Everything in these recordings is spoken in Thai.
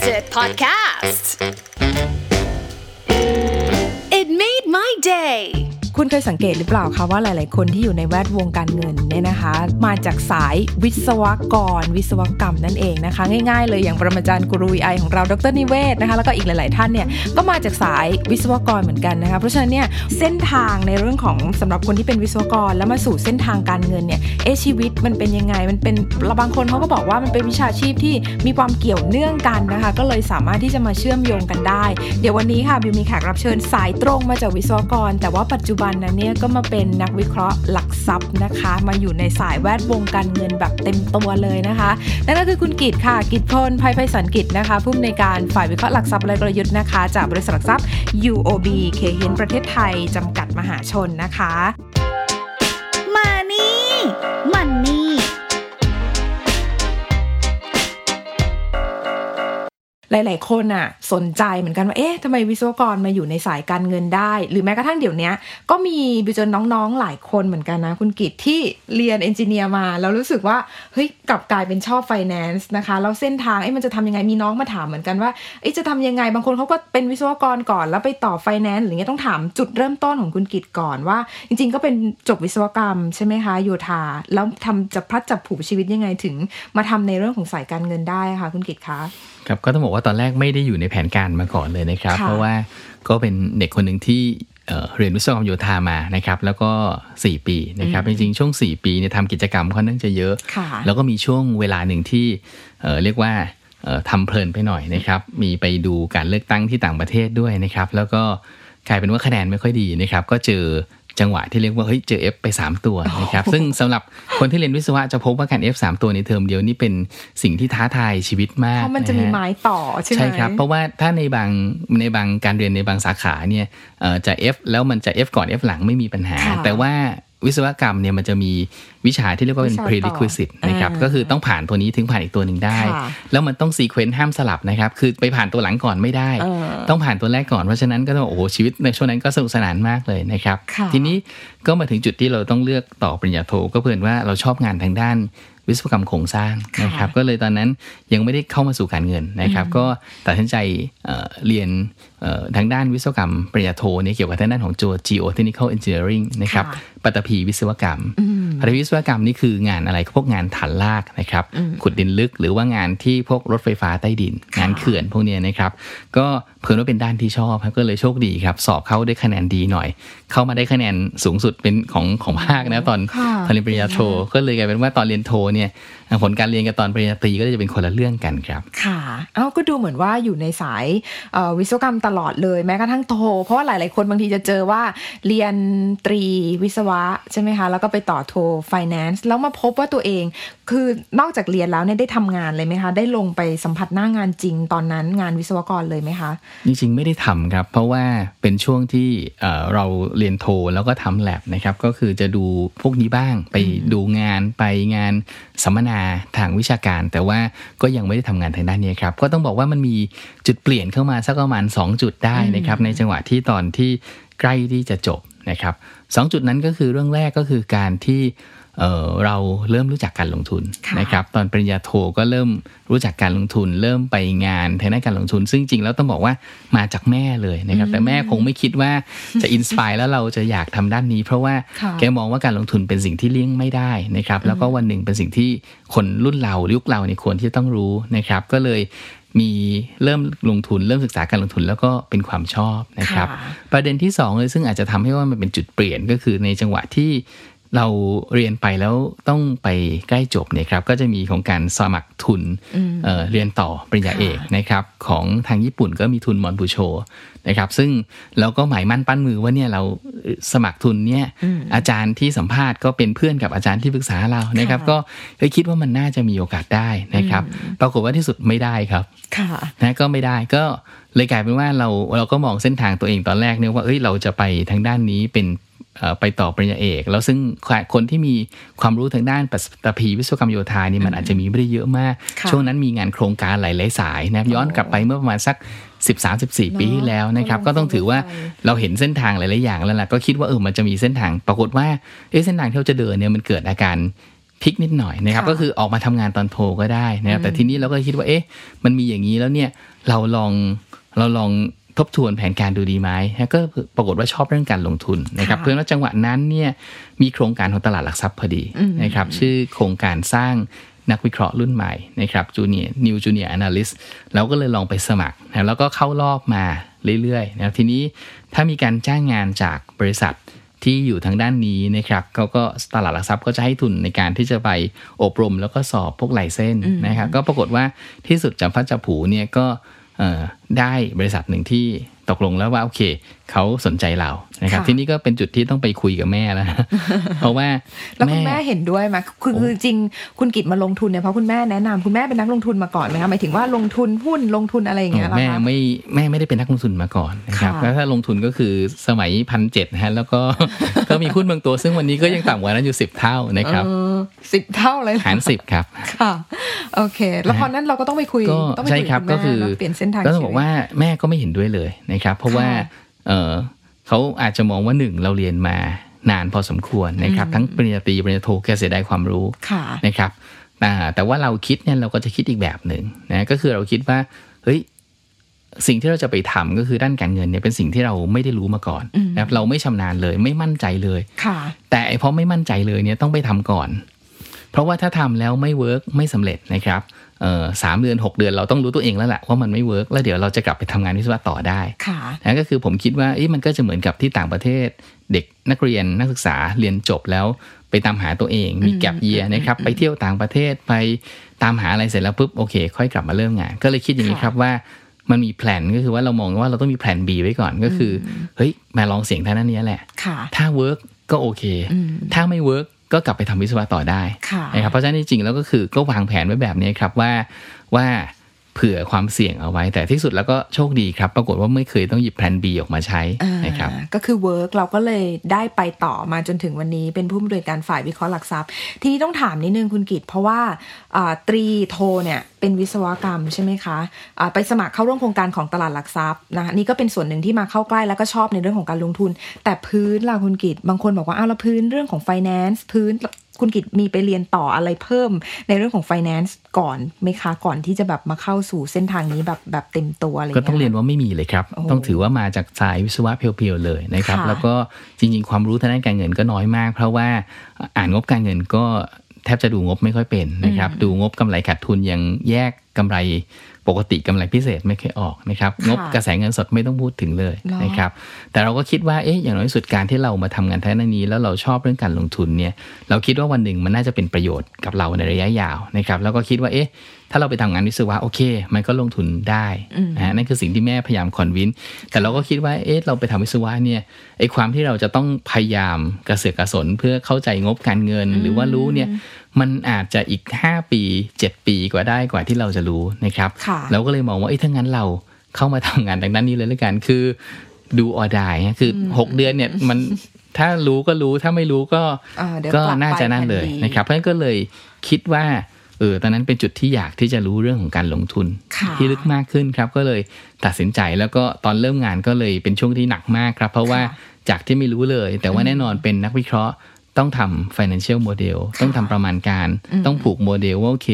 Tasted Podcast. It made my day คุณเคยสังเกตหรือเปล่าคะว่าหลาย ๆ คนที่อยู่ในแวดวงการเงินเนี่ยนะคะ มาจากสายวิศวกร วิศวกรรมนั่นเองนะคะ ง่าย ๆ เลยอย่างปรมาจารย์กรุไอของเราดรนิเวศนะคะแล้วก็อีกหลาย ๆ ท่านเนี่ยก็มาจากสายวิศวกรเหมือนกันนะคะเพราะฉะนั้นเนี่ยเส้นทางในเรื่องของสำหรับคนที่เป็นวิศวกร แล้วมาสู่เส้นทางการเงินเนี่ยเอชีวิตมันเป็นยังไงมันเป็นบางคนเขาก็บอกว่ามันเป็นวิชาชีพที่มีความเกี่ยวเนื่องกันนะคะก็เลยสามารถที่จะมาเชื่อมโยงกันได้ เดี๋ยววันนี้ค่ะบิวมีแขกรับเชิญสายตรงมาจากวิศวกร แต่ว่าปัจจุบันนั้นเนี่ยก็มาเป็นนักวิเคราะห์หลักทรัพย์นะคะ มาอยู่ในสายแวดวงการเงินแบบเต็มตัวเลยนะคะ นั่นก็คือคุณกิตค่ะ กิตพลภัยไพศาลกิจนะคะผู้อำนวยการฝ่ายวิเคราะห์หลักทรัพย์และกลยุทธ์นะคะ จากบริษัทหลักทรัพย์ UOB เคเฮนประเทศไทยจำกัดมหาชนนะคะ หลาย ๆ คนอะสนใจเหมือนกันว่าเอ๊ะทำไมวิศวกรมาอยู่ในสายการเงินได้ หรือแม้กระทั่งเดี๋ยวนี้ก็มีบิวจนน้องๆหลายคนเหมือนกันนะคุณกิตที่เรียนเอนจิเนียร์มา แล้วรู้สึกว่าเฮ้ยกลับกลายเป็นชอบไฟแนนซ์นะคะแล้วเส้นทางเอ๊ะมันจะทำยังไงมีน้องมาถามเหมือนกันว่าเอ๊ะจะทำยังไงบางคนเขาก็เป็นวิศวกรก่อน แล้วไปต่อไฟแนนซ์หรือเงี้ยต้องถามจุดเริ่มต้นของคุณกิตก่อนว่า จริง ๆ ก็เป็นจบวิศวกรรมใช่ไหมคะโยธาแล้วทำจะพลัดจับผูกชีวิตยังไงถึง มาทำในเรื่องของสายการเงินได้ค่ะคุณกิตคะ ครับก็ต้องบอกว่าตอนแรกไม่ได้อยู่ในแผนการมาก่อนเลยนะครับค่ะเพราะว่าก็เป็นเด็กคนหนึ่งที่เอ่อเรียนวิศวกรรมโยธามานะครับ แล้วก็ 4 ปีนะครับจริงๆช่วง 4 ปีเนี่ยทำกิจกรรมค่อนข้างจะเยอะค่ะแล้วก็มีช่วงเวลาหนึ่งที่เอ่อเรียกว่าเอ่อทำเพลินไปหน่อยนะครับ มีไปดูการเลือกตั้งที่ต่างประเทศด้วยนะครับ แล้วก็กลายเป็นว่าคะแนนไม่ค่อยดีนะครับ ก็เจอ จังหวะที่เรียกว่าเฮ้ยเจอ F ไป 3 ตัวนะครับซึ่งสำหรับคนที่เรียนวิศวะจะพบว่าการ F 3ตัวในเทอมเดียวนี่เป็นสิ่งที่ท้าทายชีวิตมากเพราะมันจะมีฮไม้ต่อใช่ไหมใช่ครับเพราะว่าถ้าในบางในบางการเรียนในบางสาขาเนี่ยเอ่อจะ F แล้วมันจะ F ก่อน F หลังไม่มีปัญหาค่ะแต่ว่า วิศวกรรมเนี่ยมันจะมีวิชาที่เรียกว่าเป็นวิชาต่อ prerequisite นะครับอ่าก็คือต้องผ่านตัวนี้ถึงผ่านอีกตัวหนึ่งได้ค่ะแล้วมันต้อง sequence ห้ามสลับนะครับคือไปผ่านตัวหลังก่อนไม่ได้เออต้องผ่านตัวแรกก่อนเพราะฉะนั้นก็ต้องโอ้โหชีวิตในช่วงนั้นก็สนุกสนานมากเลยนะครับค่ะทีนี้ก็มาถึงจุดที่เราต้องเลือกต่อปริญญาโทก็เพื่อนว่าเราชอบงานทางด้านวิศวกรรมโครงสร้างนะครับก็เลยตอนนั้นยังไม่ได้เข้ามาสู่การเงินนะครับ ก็ตัดสินใจเอ่อเรียนเอ่อ ทางด้านวิศวกรรมปริญญาโทเนี่ยเกี่ยวกับทางด้านของ geotechnical engineering นะครับค่ะปัตตภีวิศวกรรมปัตตภีวิศวกรรมนี่คืองานอะไรพวกงานฐานลากนะครับ ขุดดินลึกหรือว่างานที่พวกรถไฟฟ้าใต้ดิน งานเขื่อนพวกเนี้ยนะครับ ก็เพิ่นว่าเป็นด้านที่ชอบครับก็เลยโชคดีครับ สอบเข้าได้คะแนนดีหน่อย เข้ามาได้คะแนนสูงสุดเป็นของของภาคนะตอนค่ะตอนเรียนปริญญาโทก็เลยกลายเป็นว่าตอนเรียนโทเนี่ยผลการเรียนกับตอนปริญญาตรีก็จะเป็นคนละเรื่องกันครับ ค่ะเอ้าก็ดูเหมือนว่าอยู่ในสายเอ่อวิศวกรรมตลอดเลยแม้กระทั่งโท เพราะว่าหลาย ๆ คนบางทีจะเจอว่าเรียนตรีวิศวะใช่ไหมคะ แล้วก็ไปต่อโท finance แล้วมาพบว่าตัวเอง คือนอกจากเรียนแล้วเนี่ยได้ทำงานเลยไหมคะ ได้ลงไปสัมผัสหน้างานจริงตอนนั้นงานวิศวกรเลยไหมคะ จริง ๆ ไม่ได้ทำครับ เพราะว่าเป็นช่วงที่เอ่อเราเรียนโทแล้วก็ทำแลบนะครับก็คือจะดูพวกนี้บ้างไปดูงานไปงาน สัมมนาทางวิชาการ แต่ว่าก็ยังไม่ได้ทำงานทางด้านนี้ครับ ก็ต้องบอกว่ามันมีจุดเปลี่ยนเข้ามาสักประมาณ 2 จุดได้นะครับ ในจังหวะที่ตอนที่ใกล้ที่จะจบนะครับสองจุดนั้นก็คือเรื่องแรกก็คือการที่ เอ่อเราเริ่มรู้จักการลงทุนค่ะนะครับ ตอนปริญญาโทก็เริ่มรู้จักการลงทุน เริ่มไปงานทางด้านการลงทุน ซึ่งจริงแล้วต้องบอกว่ามาจากแม่เลยนะครับ แต่แม่คงไม่คิดว่าจะอินสปายแล้วเราจะอยากทำด้านนี้ เพราะว่าค่ะแกมองว่าการลงทุนเป็นสิ่งที่เลี่ยงไม่ได้นะครับ แล้วก็วันหนึ่งเป็นสิ่งที่คนรุ่นเรายุคเราเนี่ยควรที่จะต้องรู้นะครับ ก็เลยมีเริ่มลงทุนเริ่มศึกษาการลงทุนแล้วก็เป็นความชอบนะครับค่ะประเด็นที่สองเลยซึ่งอาจจะทำให้ว่ามันเป็นจุดเปลี่ยนก็คือในจังหวะที่ เราเรียนไปแล้วต้องไปใกล้จบเนี่ยครับก็จะมีของการสมัครทุนเอ่อเรียนต่อปริญญาเอกนะครับของทางญี่ปุ่นก็มีทุนมอนบุโชนะครับซึ่งเราก็หมายมั่นปั้นมือว่าเนี่ยเราสมัครทุนเนี่ยอาจารย์ที่สัมภาษณ์ก็เป็นเพื่อนกับอาจารย์ที่ปรึกษาเรานะครับ ก็ก็คิดว่ามันน่าจะมีโอกาสได้นะครับ ปรากฏว่าที่สุดไม่ได้ครับค่ะนะก็ไม่ได้ก็เลยกลายเป็นว่าเราเราก็มองเส้นทางตัวเองตอนแรกเนี่ยว่าเอ้ยเราจะไปทางด้านนี้เป็นเอ่อ ไปต่อปริญญาเอก แล้วซึ่งคนที่มีความรู้ทางด้านปัตตภีวิศวกรรมโยธานี่มันอาจจะมีไม่ได้เยอะมากค่ะช่วงนั้นมีงานโครงการหลายๆสายนะครับย้อนกลับไปเมื่อประมาณสัก13 14 ปีที่แล้วนะครับเนอะก็ต้องถือว่าเราเห็นเส้นทางหลายๆอย่างแล้วล่ะก็คิดว่าเออมันจะมีเส้นทางปรากฏว่าเอ๊ะเส้นทางที่เราจะเดินเนี่ยมันเกิดอาการพลิกนิดหน่อยนะครับค่ะก็คือออกมาทำงานตอนโทรก็ได้นะครับแต่ทีนี้เราก็คิดว่าเอ๊ะมันมีอย่างนี้แล้วเนี่ยเราลองเราลอง ทบทวนแผนการดูดีไหมแล้วก็ปรากฏว่าชอบเรื่องการลงทุนนะครับค่ะเพื่อนว่าจังหวะนั้นเนี่ยมีโครงการของตลาดหลักทรัพย์พอดีนะครับชื่อโครงการสร้างนักวิเคราะห์รุ่นใหม่นะครับจูเนียร์นิวจูเนียร์แอนาลิสเราก็เลยลองไปสมัครนะแล้วก็เข้ารอบมาเรื่อยๆนะครับทีนี้ถ้ามีการจ้างงานจากบริษัทที่อยู่ทางด้านนี้นะครับเขาก็ตลาดหลักทรัพย์ก็จะให้ทุนในการที่จะไปอบรมแล้วก็สอบพวกไลเซนส์นะครับก็ปรากฏว่าที่สุดจำพัดจับผูเนี่ยก็เอ่อ ได้บริษัทหนึ่งที่ตกลงแล้วว่าโอเค เขาสนใจเรานะครับค่ะทีนี้ก็เป็นจุดที่ต้องไปคุยกับแม่แล้ว เพราะว่าแล้วคุณแม่เห็นด้วยไหมคือคือจริงคุณกิจมาลงทุนเนี่ยเพราะคุณแม่แนะนำคุณแม่เป็นนักลงทุนมาก่อนไหมคะหมายถึงว่าลงทุนหุ้นลงทุนอะไรอย่างเงี้ยเหรอแม่คะไม่แม่ไม่ได้เป็นนักลงทุนมาก่อนนะครับค่ะแล้วถ้าลงทุนก็คือสมัยพันเจ็ดนะฮะแล้วก็ก็มีหุ้นบางตัว ซึ่งวันนี้ก็ยังต่ำกว่านั้นอยู่สิบเท่านะครับเออสิบเท่าเลยเหรอหารสิบครับค่ะโอเค แล้วพอนั้นเราก็ต้องไปคุยก็ต้องไปใช่คุยครับณก็แม่คือแล้วเปลี่ยนเส้นทางก็ต้องชีบวิอกว่าแม่ก็ไม่เห็นด้วยเลยนะครับ เพราะว่าค่ะ เออเขาอาจจะมองว่าหนึ่งเราเรียนมานานพอสมควรนะครับ ทั้งปริญญาตรีปริญญาโทแกเสียดายความรู้ค่ะนะครับอ่าแต่ว่าเราคิดเนี่ยเราก็จะคิดอีกแบบหนึ่งนะก็คือเราคิดว่าเฮ้ยสิ่งที่เราจะไปทำก็คือด้านการเงินเนี่ยเป็นสิ่งที่เราไม่ได้รู้มาก่อนนะครับเราไม่ชำนาญเลยไม่มั่นใจเลยค่ะ แต่ไอ้เพราะไม่มั่นใจเลยเนี่ยต้องไปทำก่อน เพราะว่าถ้าทำแล้วไม่ work ไม่สำเร็จนะครับเอ่อ สามเดือน 6 เดือนเราต้องรู้ตัวเองแล้วแหละว่ามันไม่ work แล้วเดี๋ยวเราจะกลับไปทำงานวิศวะต่อได้ค่ะนะก็คือผมคิดว่าเอ๊ะมันก็จะเหมือนกับที่ต่างประเทศ เด็กนักเรียนนักศึกษาเรียนจบแล้วไปตามหาตัวเองมีแกลบเยียนะครับไปเที่ยวต่างประเทศไปตามหาอะไรเสร็จแล้วปุ๊บโอเค ค่อยกลับมาเริ่มงาน ก็เลยคิดอย่างนี้ค่ะครับว่ามันมีแผนก็คือว่าเรามองว่าเราต้องมีแผน B ไว้ก่อนก็คือเฮ้ยมาลองเสี่ยงทางด้านนี้แหละค่ะถ้า work ก็โอเค ถ้าไม่ work ก็กลับไปทำวิศวะต่อได้ค่ะนะครับเพราะฉะนั้นจริงๆแล้วก็คือก็วางแผนไว้แบบนี้ครับว่าว่าเผื่อความเสี่ยงเอาไว้ แต่ที่สุดแล้วก็โชคดีครับ ปรากฏว่าไม่เคยต้องหยิบแผน B ออกมาใช้อ่านะครับก็คือ work เราก็เลยได้ไปต่อมาจนถึงวันนี้เป็นผู้อำนวยการฝ่ายวิเคราะห์หลักทรัพย์ ทีนี้ต้องถามนิดนึงคุณกิตเพราะว่าอ่าตรีโทเนี่ยเป็นวิศวกรรมใช่ไหมคะอ่าไปสมัครเข้าร่วมโครงการของตลาดหลักทรัพย์นะคะนี่ก็เป็นส่วนหนึ่งที่มาเข้าใกล้แล้วก็ชอบในเรื่องของการลงทุน แต่พื้นล่ะคุณกิตบางคนบอกว่าอ้าวแล้วพื้นเรื่องของ finance พื้น คุณกิตมีไปเรียนต่ออะไรเพิ่มในเรื่องของ finance ก่อนไหมคะก่อนที่จะแบบมาเข้าสู่เส้นทางนี้แบบแบบเต็มตัวอะไรก็ต้องเรียนเงี้ยว่าไม่มีเลยครับโอ้ต้องถือว่ามาจากสายวิศวะเพียวๆเลยนะครับค่ะแล้วก็จริง ๆ ความรู้ทางด้านการเงินก็น้อยมาก เพราะว่าอ่านงบการเงินก็แทบจะดูงบไม่ค่อยเป็นนะครับ ดูงบกำไรขาดทุนยังแยกกำไรปกติกำไรพิเศษไม่เคยออกนะครับค่ะงบกระแสเงินสดไม่ต้องพูดถึงเลยหรอนะครับแต่เราก็คิดว่าเอ๊ะอย่างน้อยสุดการที่เรามาทำงานทางด้านนี้ แล้วเราชอบเรื่องการลงทุนเนี่ยเราคิดว่าวันหนึ่งมันน่าจะเป็นประโยชน์กับเราในระยะยาวนะครับแล้วก็คิดว่าเอ๊ะถ้าเราไปทำงานวิศวะโอเค มันก็ลงทุนได้นะฮะนั่นคือสิ่งที่แม่พยายามคอนวินแต่เราก็คิดว่าเอ๊ะเราไปทำวิศวะเนี่ยไอ้ความที่เราจะต้องพยายามกระเสือกกระสนเพื่อเข้าใจงบการเงินหรือว่ารู้เนี่ย มันอาจจะอีก 5 ปี 7 ปีกว่าได้กว่าที่เราจะรู้นะครับค่ะเราก็เลยมองว่าเอ้ยถ้างั้นเราเข้ามาทำงานทางด้านนี้เลยแล้วกันคือดูออดายคืออ6 เดือนเนี่ยมันถ้ารู้ก็รู้ถ้าไม่รู้ก็อ่าเดี๋ยวก็กลับไปน่าจะนั่นเลยแผน B นะครับ เพราะฉะนั้นก็เลยคิดว่าเออตอนนั้นเป็นจุดที่อยากที่จะรู้เรื่องของการลงทุนค่ะที่ลึกมากขึ้นครับ ก็เลยตัดสินใจแล้วก็ตอนเริ่มงานก็เลยเป็นช่วงที่หนักมากครับ เพราะว่าจากที่ไม่รู้เลย แต่ว่าแน่นอนเป็นนักวิเคราะห์ ต้องทำ financial model ต้องทำประมาณการ ต้องผูกโมเดลว่าโอเค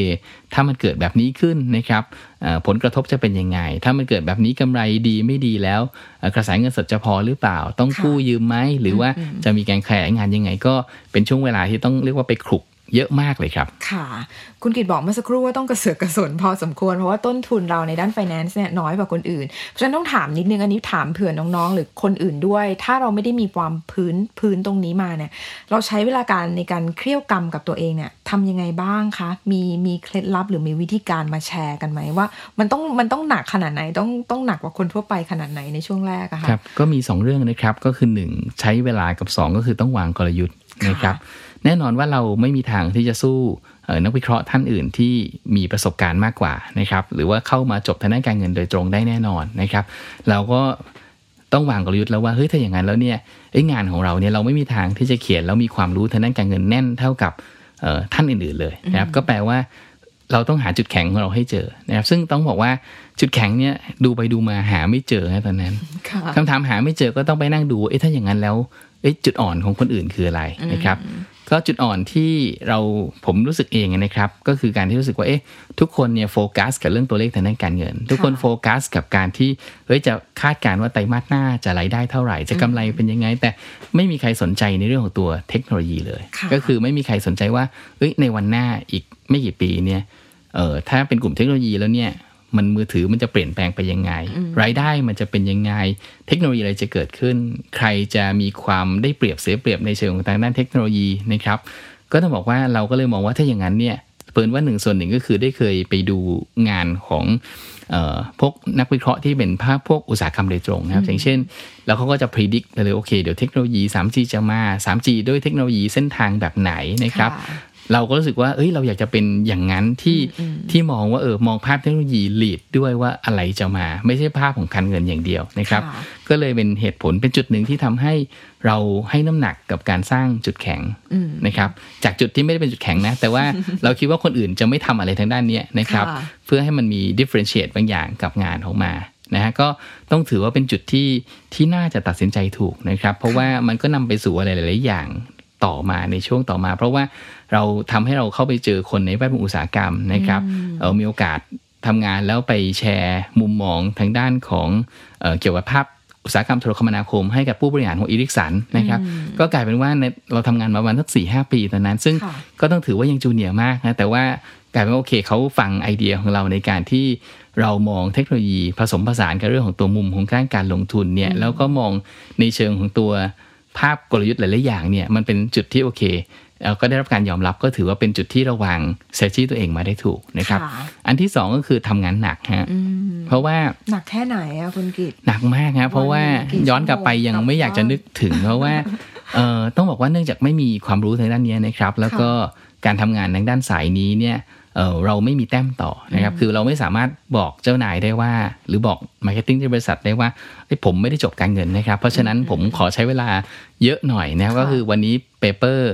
ถ้ามันเกิดแบบนี้ขึ้นนะครับเอ่อผลกระทบจะเป็นยังไง ถ้ามันเกิดแบบนี้กำไรดีไม่ดีแล้วเอ่อกระแสเงินสดจะพอหรือเปล่า ต้องค่ะกู้ยืมไหมหรือว่าจะมีการขยายงานยังไง ก็เป็นช่วงเวลาที่ต้องเรียกว่าไปคลุก เยอะมากเลยครับ ค่ะ คุณกิตบอกเมื่อสักครู่ว่าต้องกระเสือกกระสนพอสมควร เพราะว่าต้นทุนเราในด้าน finance เนี่ยน้อยกว่าคนอื่น เพราะฉะนั้นต้องถามนิดนึงอันนี้ถามเผื่อน้องๆ หรือคนอื่นด้วย ถ้าเราไม่ได้มีความพื้นพื้นตรงนี้มาเนี่ย เราใช้เวลาการในการเครี่ยวกรรมกับตัวเองเนี่ยทำยังไงบ้างคะ มีมีเคล็ดลับหรือมีวิธีการมาแชร์กันไหมว่า มันต้องมันต้องหนักขนาดไหนต้องต้องหนักกว่าคนทั่วไปขนาดไหนในช่วงแรกอะคะครับก็มี 2 เรื่องนะครับก็คือ 1 ใช้เวลากับ 2 ก็คือต้องวางกลยุทธ์ค่ะนะครับ แน่นอนว่าเราไม่มีทางที่จะสู้เอ่อนักวิเคราะห์ท่านอื่นที่มีประสบการณ์มากกว่านะครับ หรือว่าเข้ามาจบทางด้านการเงินโดยตรงได้แน่นอนนะครับ เราก็ต้องวางกลยุทธ์แล้วว่าเฮ้ยถ้าอย่างนั้นแล้วเนี่ยไอ้งานของเราเนี่ยเราไม่มีทางที่จะเขียนแล้วมีความรู้ทางด้านการเงินแน่นเท่ากับเอ่อท่านอื่นๆเลยนะครับ ก็แปลว่าเราต้องหาจุดแข็งของเราให้เจอนะครับ ซึ่งต้องบอกว่าจุดแข็งเนี่ยดูไปดูมาหาไม่เจอนะตอนนั้นค่ะคำถามหาไม่เจอก็ต้องไปนั่งดูเอ๊ะถ้าอย่างนั้นแล้วเอ๊ะอ้ย จุดอ่อนของคนอื่นคืออะไรนะครับก็จุดอ่อนที่เราผมรู้สึกเองนะครับก็คือการที่รู้สึกว่าเอ๊ะทุกคนเนี่ยโฟกัสกับเรื่องตัวเลขทางด้านการเงิน ทุกคนโฟกัสกับการที่เฮ้ยจะคาดการณ์ว่าไตรมาสหน้าจะรายได้เท่าไหร่ จะกำไรเป็นยังไง แต่ไม่มีใครสนใจในเรื่องของตัวเทคโนโลยีเลยค่ะก็คือไม่มีใครสนใจว่าเอ้ยในวันหน้าอีกไม่กี่ปีเนี่ยเออถ้าเป็นกลุ่มเทคโนโลยีแล้วเนี่ย มันมือถือมันจะเปลี่ยนแปลงไปยังไง รายได้มันจะเป็นยังไง เทคโนโลยีอะไรจะเกิดขึ้น ใครจะมีความได้เปรียบเสียเปรียบในเชิงของทางด้านเทคโนโลยีนะครับก็ต้องบอกว่าเราก็เลยมองว่าถ้าอย่างนั้นเนี่ยเปินว่าหนึ่งส่วนหนึ่งก็คือได้เคยไปดูงานของเอ่อพวกนักวิเคราะห์ที่เป็นภาคพวกอุตสาหกรรมโดยตรงนะครับ อย่างเช่น แล้วเขาก็จะพิจิตรเลยโอเค เดี๋ยวเทคโนโลยี 3G จะมา 3G ด้วยเทคโนโลยีเส้นทางแบบไหนนะครับค่ะ เราก็รู้สึกว่า เอ้ย เราอยากจะเป็นอย่างนั้นที่ที่มองว่าเออมองภาพเทคโนโลยีลีดด้วยว่าอะไรจะมา ไม่ใช่ภาพของการเงินอย่างเดียวนะครับค่ะก็เลยเป็นเหตุผลเป็นจุดหนึ่งที่ทำให้เราให้น้ำหนักกับการสร้างจุดแข็งนะครับ จากจุดที่ไม่ได้เป็นจุดแข็งนะ แต่ว่าเราคิดว่าคนอื่นจะไม่ทำอะไรทางด้านเนี้ยนะครับค่ะเพื่อให้มันมี differentiate บางอย่างกับงานออกมานะฮะก็ต้องถือว่าเป็นจุดที่ที่น่าจะตัดสินใจถูกนะครับ เพราะว่ามันก็นำไปสู่อะไรหลาย ๆ อย่างต่อมาในช่วงต่อมา เพราะว่า เราทำให้เราเข้าไปเจอคนในแวดวงอุตสาหกรรมนะครับเออมีโอกาสทำงานแล้วไปแชร์มุมมองทางด้านของเอ่อเกี่ยวกับภาพอุตสาหกรรมโทรคมนาคมให้กับผู้บริหารของอีริกสันนะครับ ก็กลายเป็นว่าในเราทำงานมาประมาณสักสี่ห้าปีตอนนั้น ซึ่งค่ะก็ต้องถือว่ายังจูเนียร์มากนะแต่ว่ากลายเป็นว่าโอเคเขาฟังไอเดียของเราในการที่เรามองเทคโนโลยีผสมผสานกับเรื่องของตัวมุมของการการลงทุนเนี่ยแล้วก็มองในเชิงของตัวภาพกลยุทธ์หลาย ๆ อย่างเนี่ยมันเป็นจุดที่โอเค แล้วก็ได้รับการยอมรับก็ถือว่าเป็นจุดที่ระวางเซจี้ตัวเองมาได้ถูกนะครับค่ะอันที่สองก็คือทำงานหนักฮะเพราะว่าหนักแค่ไหนอะคุณกิตหนักมากครับเพราะว่าวันหนึ่งกี่ย้อนกลับไปยังชั่วโมงไม่อยากจะนึกถึง เพราะว่าเอ่อต้องบอกว่าเนื่องจากไม่มีความรู้ทางด้านนี้นะครับ แล้วก็การทำงานทางด้านสายนี้เนี่ยเอ่อเราไม่มีแต้มต่อนะครับ คือเราไม่สามารถบอกเจ้านายได้ว่า หรือบอก marketing ที่บริษัทได้ว่าเฮ้ยผมไม่ได้จบการเงินนะครับ เพราะฉะนั้นผมขอใช้เวลาเยอะหน่อยนะครับก็คือวันนี้ paper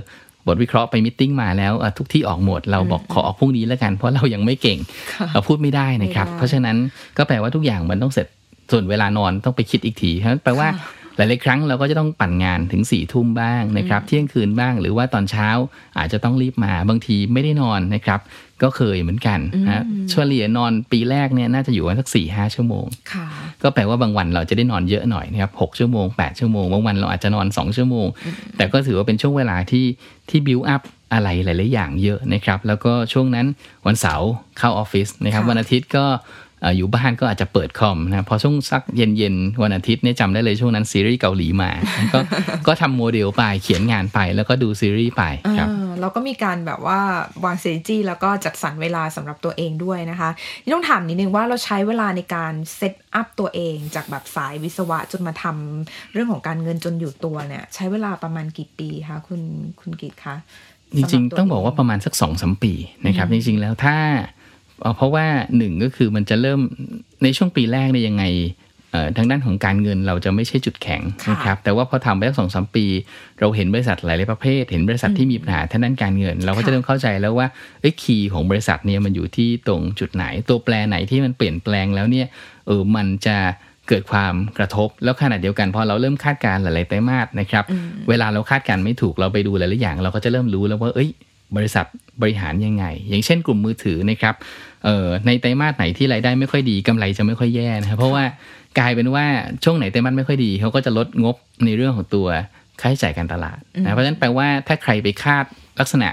บทวิเคราะห์ไป meeting มาแล้วอะทุกที่ออกหมดเราบอกขอออกพรุ่งนี้แล้วกัน เพราะเรายังไม่เก่งเราพูดไม่ได้นะครับไม่ได้เพราะฉะนั้นก็แปลว่าทุกอย่างมันต้องเสร็จส่วนเวลานอนต้องไปคิดอีกทีเพราะฉะนั้นแปลว่า หลาย ๆ ครั้งเราก็จะต้องปั่นงานถึงสี่ทุ่มบ้างนะครับ เที่ยงคืนบ้าง หรือว่าตอนเช้าอาจจะต้องรีบมาบางทีไม่ได้นอนนะครับ ก็เคยเหมือนกันนะเฉลี่ยนอนปีแรกเนี่ยน่าจะอยู่ประมาณสักสี่ห้าชั่วโมงค่ะก็แปลว่าบางวันเราจะได้นอนเยอะหน่อยนะครับหกชั่วโมงแปดชั่วโมง บางวันเราอาจจะนอนสองชั่วโมง แต่ก็ถือว่าเป็นช่วงเวลาที่ที่บิวอัพอะไรหลาย ๆ อย่างเยอะนะครับ แล้วก็ช่วงนั้นวันเสาร์เข้าออฟฟิศนะครับค่ะวันอาทิตย์ก็เอ่ออยู่บ้านก็อาจจะเปิดคอมนะพอช่วงสักเย็นๆวันอาทิตย์เนี่ยจำได้เลยช่วงนั้นซีรีส์เกาหลีมา ก็ก็ทำโมเดลไปเขียนงานไปแล้วก็ดูซีรีส์ไปครับเออเราก็มีการแบบว่าวาง strategy แล้วก็จัดสรรเวลาสำหรับตัวเองด้วยนะคะนี่ต้องถามนิดนึงว่าเราใช้เวลาในการเซตอัพตัวเองจากแบบสายวิศวะจนมาทำเรื่องของการเงินจนอยู่ตัวเนี่ยใช้เวลาประมาณกี่ปีคะคุณคุณกิตคะจริงๆ ต้องบอกว่าประมาณสักสองสมปีนะครับจริงๆแล้วถ้า เอ่อเพราะว่าหนึ่งก็คือมันจะเริ่มในช่วงปีแรกเนี่ยยังไงเอ่อทางด้านของการเงินเราจะไม่ใช่จุดแข็งค่ะนะครับแต่ว่าพอทำไปสักสองสามปี เราเห็นบริษัทหลาย ๆ ประเภท เห็นบริษัทที่มีปัญหาทางด้านการเงิน เราก็ค่ะจะเริ่มเข้าใจแล้วว่าเอ้ยคีย์ของบริษัทเนี่ยมันอยู่ที่ตรงจุดไหน ตัวแปรไหนที่มันเปลี่ยนแปลงแล้วเนี่ยเออมันจะเกิดความกระทบ แล้วขณะเดียวกันพอเราเริ่มคาดการณ์หลาย ๆ ไตรมาสนะครับ เวลาเราคาดการณ์ไม่ถูกเราไปดูหลาย ๆ อย่าง เราก็จะเริ่มรู้แล้วว่าเอ้ย บริษัทบริหารยังไง อย่างเช่นกลุ่มมือถือนะครับเอ่อในไตรมาสไหนที่รายได้ไม่ค่อยดีกำไรจะไม่ค่อยแย่นะครับเพราะว่ากลายเป็นว่าช่วงไหนไตรมาสไม่ค่อยดีเขาก็จะลดงบในเรื่องของตัวค่าใช้จ่ายการตลาดนะเพราะฉะนั้นแปลว่าถ้าใครไปคาดลักษณะ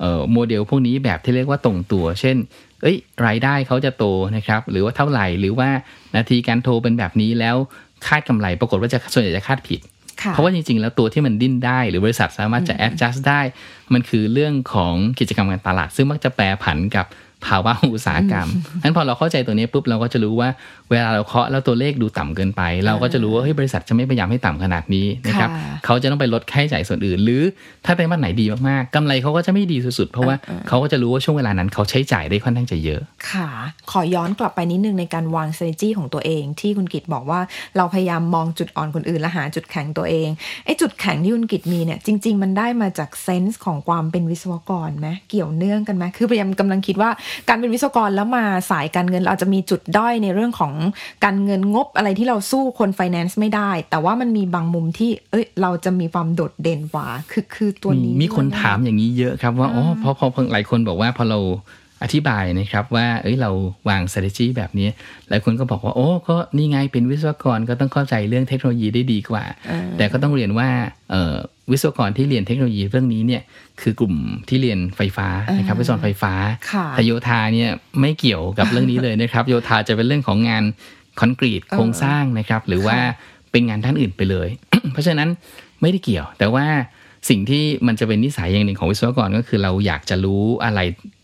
เอ่อโมเดลพวกนี้แบบที่เรียกว่าตรงตัว เช่น เอ้ย รายได้เขาจะโตนะครับ หรือว่าเท่าไหร่ หรือว่านาทีการโทรเป็นแบบนี้แล้วคาดกำไร ปรากฏว่าจะส่วนใหญ่จะคาดผิดค่ะ เพราะว่าจริงๆ แล้วตัวที่มันดิ้นได้ หรือบริษัทสามารถจะ adjust ได้ มันคือเรื่องของกิจกรรมการตลาด ซึ่งมักจะแปรผันกับภาวะอุตสาหกรรมนั้นพอเราเข้าใจตัวนี้ปุ๊บเราก็จะรู้ว่า เวลาเราเคาะแล้วตัวเลขดูต่ำเกินไป เราก็จะรู้ว่าเฮ้ยบริษัทจะไม่พยายามให้ต่ำขนาดนี้นะครับค่ะเขาจะต้องไปลดค่าใช้จ่ายส่วนอื่น หรือถ้าไตรมาสไหนดีมากๆกำไรเขาก็จะไม่ดีสุดๆ เพราะว่าเขาก็จะรู้ว่าช่วงเวลานั้นเขาใช้จ่ายได้ค่อนข้างจะเยอะ ค่ะ ขอย้อนกลับไปนิดนึงในการวาง strategy ของตัวเอง ที่คุณกิตบอกว่าเราพยายามมองจุดอ่อนคนอื่นและหาจุดแข็งตัวเองไอ้จุดแข็งที่คุณกิตมีเนี่ยจริง ๆ มันได้มาจากเซนส์ของความเป็นวิศวกรไหมเกี่ยวเนื่องกันไหมคือพยายามกำลังคิดว่าการเป็นวิศวกรแล้วมาสายการเงินเราอาจจะมีจุดด้อยในเรื่องของการเงินงบอะไรที่เราสู้คนไฟแนนซ์ไม่ได้ แต่ว่ามันมีบางมุมที่ เอ้ย เราจะมีความโดดเด่นกว่า คือคือตัวนี้ มีคนด้วยะถามอย่างนี้เยอะครับว่า อ๋อเพราะเพราะเพราะหลายคนบอกว่าพอเรา อธิบายนะครับว่าเอ้ยเราวาง strategy แบบนี้ หลายคนก็บอกว่า โอ้ก็นี่ไงเป็นวิศวกรก็ต้องเข้าใจเรื่องเทคโนโลยีได้ดีกว่า แต่ก็ต้องเรียนว่าเอ่อวิศวกรที่เรียนเทคโนโลยีเรื่องนี้เนี่ยคือกลุ่มที่เรียนไฟฟ้านะครับวิศวกรไฟฟ้าค่ะแต่โยธาเนี่ยไม่เกี่ยวกับเรื่องนี้เลยนะครับ โยธาจะเป็นเรื่องของงานคอนกรีตโครงสร้างนะครับ หรือว่าเป็นงานด้านอื่นไปเลย เพราะฉะนั้นไม่ได้เกี่ยว แต่ว่า สิ่งที่มันจะเป็นนิสัยอย่างหนึ่งของวิศวกรก็คือเราอยากจะรู้อะไร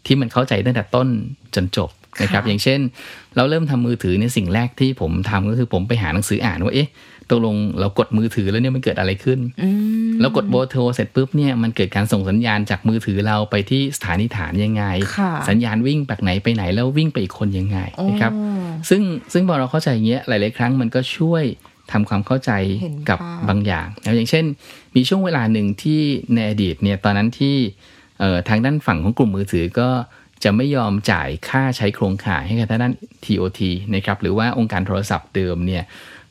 ที่มันเข้าใจตั้งแต่ต้นจนจบนะครับค่ะอย่างเช่น เราเริ่มทำมือถือในยสิ่งแรกที่ผมทำก็คือผมไปหาหนังสืออ่านว่าเอ๊ะตกลงเรากดมือถือแล้วเนี่ยมันเกิดอะไรขึ้นอืมแล้วกดโบรโทรเสร็จปุ๊บเนี่ยมันเกิดการส่งสัญญาณจากมือถือเราไปที่สถานีฐานยังไงค่ะสัญญาณวิ่งจากไหนไปไหนแล้ววิ่งไปอีกคนยังไงนะครับอ๋อซึ่งซึ่งพอเราเข้าใจอย่างเงี้ยหลาย ๆ ครั้งมันก็ช่วย ทำความเข้าใจเห็นกับภาพบางอย่างนะอย่างเช่น มีช่วงเวลาหนึ่งที่ในอดีตเนี่ยตอนนั้นที่เอ่อทางด้านฝั่งของกลุ่มมือถือก็จะไม่ยอมจ่ายค่าใช้โครงข่ายให้กับทางด้าน TOT นะครับหรือว่าองค์การโทรศัพท์เดิมเนี่ย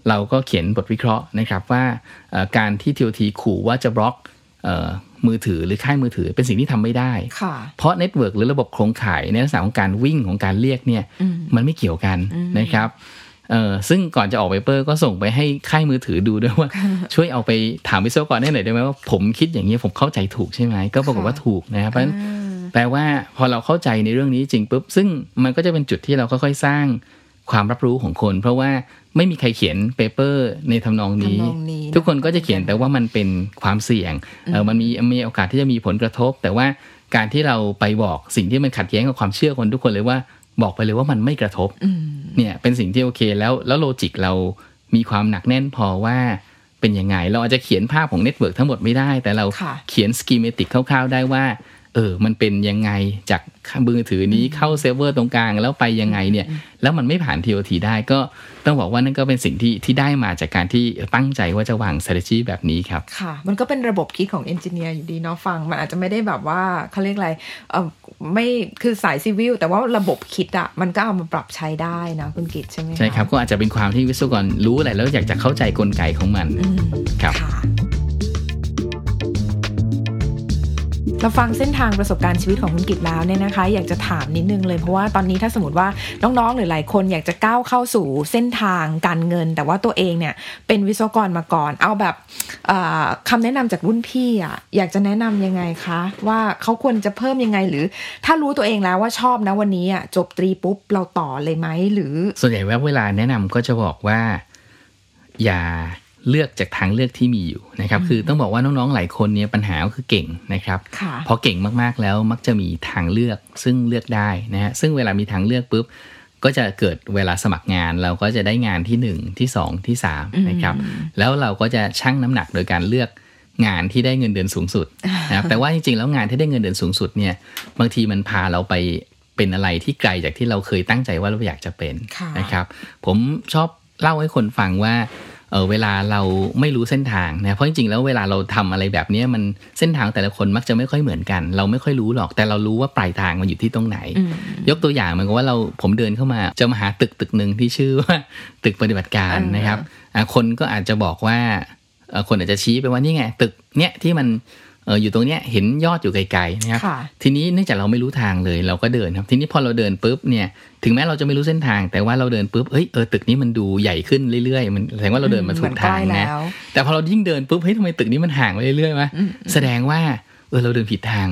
เราก็เขียนบทวิเคราะห์นะครับว่าเอ่อการที่ TOT ขู่ว่าจะบล็อกเอ่อมือถือหรือค่ายมือถือเป็นสิ่งที่ทำไม่ได้ค่ะเพราะ network หรือระบบโครงข่ายในลักษณะของการวิ่งของการเรียกเนี่ยมันไม่เกี่ยวกันนะครับ เออซึ่งก่อนจะออก paper ก็ส่งไปให้ค่ายมือถือดูด้วยว่า ช่วยเอาไปถามวิศวกรได้หน่อยได้ไหมว่าผมคิดอย่างนี้ผมเข้าใจถูกใช่ไหมก็ปรากฏว่าถูกนะครับเพราะฉะนั้นแปลว่าพอเราเข้าใจในเรื่องนี้จริงปุ๊บซึ่งมันก็จะเป็นจุดที่เราค่อยๆสร้างความรับรู้ของคน เพราะว่าไม่มีใครเขียน paper ในทำนองนี้ทำนองนี้ ทุกคนก็จะเขียนแต่ว่ามันเป็นความเสี่ยงเออมันมีมีโอกาสที่จะมีผลกระทบ แต่ว่าการที่เราไปบอกสิ่งที่มันขัดแย้งกับความเชื่อคนทุกคนเลยว่า บอกไปเลยว่ามันไม่กระทบเนี่ยเป็นสิ่งที่โอเคแล้วแล้ว logic เรามีความหนักแน่นพอว่าเป็นยังไง เราอาจจะเขียนภาพของ network ทั้งหมดไม่ได้ แต่เราค่ะเขียน schematic คร่าวๆได้ว่า เออ มันเป็นยังไงจากมือถือนี้เข้าเซิร์ฟเวอร์ตรงกลางแล้วไปยังไงเนี่ย แล้วมันไม่ผ่าน TOT ได้ก็ต้องบอกว่านั่นก็เป็นสิ่งที่ที่ได้มาจากการที่ตั้งใจว่าจะวาง strategy แบบนี้ครับ ค่ะ มันก็เป็นระบบคิดของ engineer อยู่ดีเนาะฟัง มันอาจจะไม่ได้แบบว่าเขาเรียกอะไรเออไม่คือสาย civil แต่ว่าระบบคิดอะมันก็เอามาปรับใช้ได้นะคุณกิตใช่ไหมะใช่ครับ ก็อาจจะเป็นความที่วิศวกรรู้อะไรแล้วอยากจะเข้าใจกลไกของมันครับ เราฟังเส้นทางประสบการณ์ชีวิตของคุณกิตแล้วเนี่ยนะคะ อยากจะถามนิดนึงเลยเพราะว่าตอนนี้ถ้าสมมติว่าน้องๆหรือหลายคนอยากจะก้าวเข้าสู่เส้นทางการเงิน แต่ว่าตัวเองเนี่ยเป็นวิศวกรมาก่อน เอาแบบเอ่อคำแนะนำจากรุ่นพี่อะอยากจะแนะนำยังไงคะ ว่าเขาควรจะเพิ่มยังไงหรือ ถ้ารู้ตัวเองแล้วว่าชอบนะวันนี้อะจบตรีปุ๊บเราต่อเลยไหมหรือ ส่วนใหญ่ว่าเวลาแนะนำก็จะบอกว่า อย่า เลือกจากทางเลือกที่มีอยู่นะครับ คือต้องบอกว่าน้องๆหลายคนเนี่ยปัญหาก็คือเก่งนะครับค่ะพอเก่งมากๆแล้วมักจะมีทางเลือกซึ่งเลือกได้นะฮะซึ่งเวลามีทางเลือกปุ๊บก็จะเกิดเวลาสมัครงานเราก็จะได้งานที่หนึ่งที่สองที่สามนะครับ แล้วเราก็จะชั่งน้ำหนักโดยการเลือกงานที่ได้เงินเดือนสูงสุดนะครับแต่ว่าจริงๆแล้วงานที่ได้เงินเดือนสูงสุดเนี่ยบางทีมันพาเราไปเป็นอะไรที่ไกลจากที่เราเคยตั้งใจว่าเราอยากจะเป็นค่ะนะครับ ผมชอบเล่าให้คนฟังว่า เออเวลาเราไม่รู้เส้นทางนะเพราะจริงๆแล้วเวลาเราทำอะไรแบบเนี้ยมันเส้นทางแต่ละคนมักจะไม่ค่อยเหมือนกัน เราไม่ค่อยรู้หรอกแต่เรารู้ว่าปลายทางมันอยู่ที่ตรงไหน ยกตัวอย่างเหมือนกับว่าเราผมเดินเข้ามาจะมาหาตึกตึกหนึ่งที่ชื่อว่าตึกปฏิบัติการอ่านนะครับอะคนก็อาจจะบอกว่าเอ่อคนอาจจะชี้ไปว่านี่ไงตึกเนี้ยที่มัน เอออยู่ตรงเนี้ยเห็นยอดอยู่ไกลๆนะครับค่ะทีนี้เนื่องจากเราไม่รู้ทางเลยเราก็เดินครับ ทีนี้พอเราเดินปุ๊บเนี่ยถึงแม้เราจะไม่รู้เส้นทาง แต่ว่าเราเดินปุ๊บเฮ้ยเออตึกนี้มันดูใหญ่ขึ้นเรื่อยๆมันแสดงว่าเราเดินมาถูกทางมันใกล้นะแล้วแต่พอเรายิ่งเดินปุ๊บเฮ้ยทำไมตึกนี้มันห่างไปเรื่อยๆวะแสดงว่าเออเราเดินผิดทาง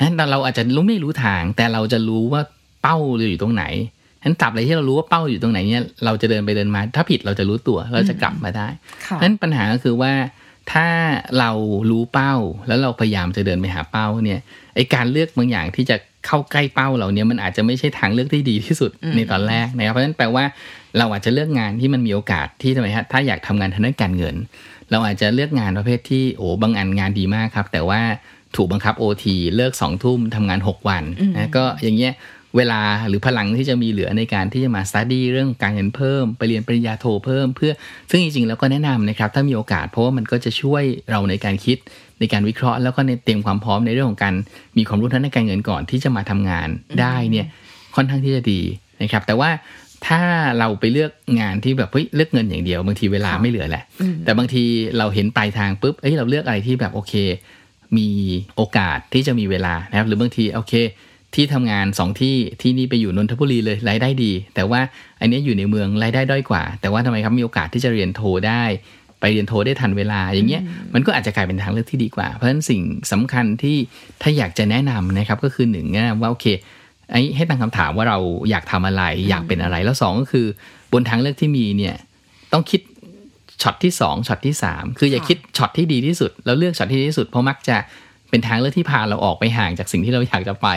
นั้นเราอาจจะรู้ไม่รู้ทาง แต่เราจะรู้ว่าเป้าเราอยู่ตรงไหนฉะนั้นตราบใดที่เรารู้ว่าเป้าอยู่ตรงไหนเนี่ยเราจะเดินไปเดินมา ถ้าผิดเราจะรู้ตัวเราจะกลับมาได้ค่ะนั้นปัญหาก็คือว่า ถ้าเรารู้เป้าแล้วเราพยายามจะเดินไปหาเป้าเนี่ยไอการเลือกบางอย่างที่จะเข้าใกล้เป้าเราเนี่ยมันอาจจะไม่ใช่ทางเลือกที่ดีที่สุดในตอนแรกนะครับ เพราะฉะนั้นแปลว่าเราอาจจะเลือกงานที่มันมีโอกาสที่ทำไมฮะถ้าอยากทำงานทางด้านการเงิน เราอาจจะเลือกงานประเภทที่โอ้บางอันงานดีมากครับ แต่ว่าถูกบังคับ OT เลิกสองทุ่มทำงาน 6 วันนะก็อย่างเงี้ย เวลาหรือพลังที่จะมีเหลือในการที่จะมาสต u d ดี้เรื่องการเงินเพิ่ม ไปเรียนปริญญาโทเพิ่ม เพื่อซึ่งจริงๆแล้วก็แนะนำนะครับถ้ามีโอกาสเพราะว่ามันก็จะช่วยเราในการคิดในการวิเคราะห์ แล้วก็ในเตรียมความพร้อมในเรื่องของการมีความรู้ทางด้านการเงินก่อนที่จะมาทำงานได้เนี่ยค่อนข้างที่จะดีนะครับ แต่ว่าถ้าเราไปเลือกงานที่แบบเฮ้ยเลือกเงินอย่างเดียวบางทีเวลาค่ะไม่เหลือแหละ แต่บางทีเราเห็นปลายทางปุ๊บเอ้ยเราเลือกอะไรที่แบบโอเค มีโอกาสที่จะมีเวลานะครับหรือบางทีโอเค ที่ทำงานสองที่ที่นี่ไปอยู่นนทบุรีเลยรายได้ดี แต่ว่าอันเนี้ยอยู่ในเมืองรายได้ด้อยกว่า แต่ว่าทำไมครับมีโอกาสที่จะเรียนโทได้ ไปเรียนโทได้ทันเวลาอย่างเงี้ยมันก็อาจจะกลายเป็นทางเลือกที่ดีกว่า เพราะฉะนั้นสิ่งสำคัญที่ถ้าอยากจะแนะนำนะครับก็คือหนึ่งแนะนำว่าโอเคไอ้ให้ตั้งคำถามว่าเราอยากทำอะไร อยากเป็นอะไรแล้วสองก็คือบนทางเลือกที่มีเนี่ยต้องคิดช็อตที่สองช็อตที่สามคืออย่าค่ะคิดช็อตที่ดีที่สุด แล้วเลือกช็อตที่ดีที่สุดเพราะมักจะ เป็นทางเลือกที่พาเราออกไปห่างจากสิ่งที่เราอยากจะไป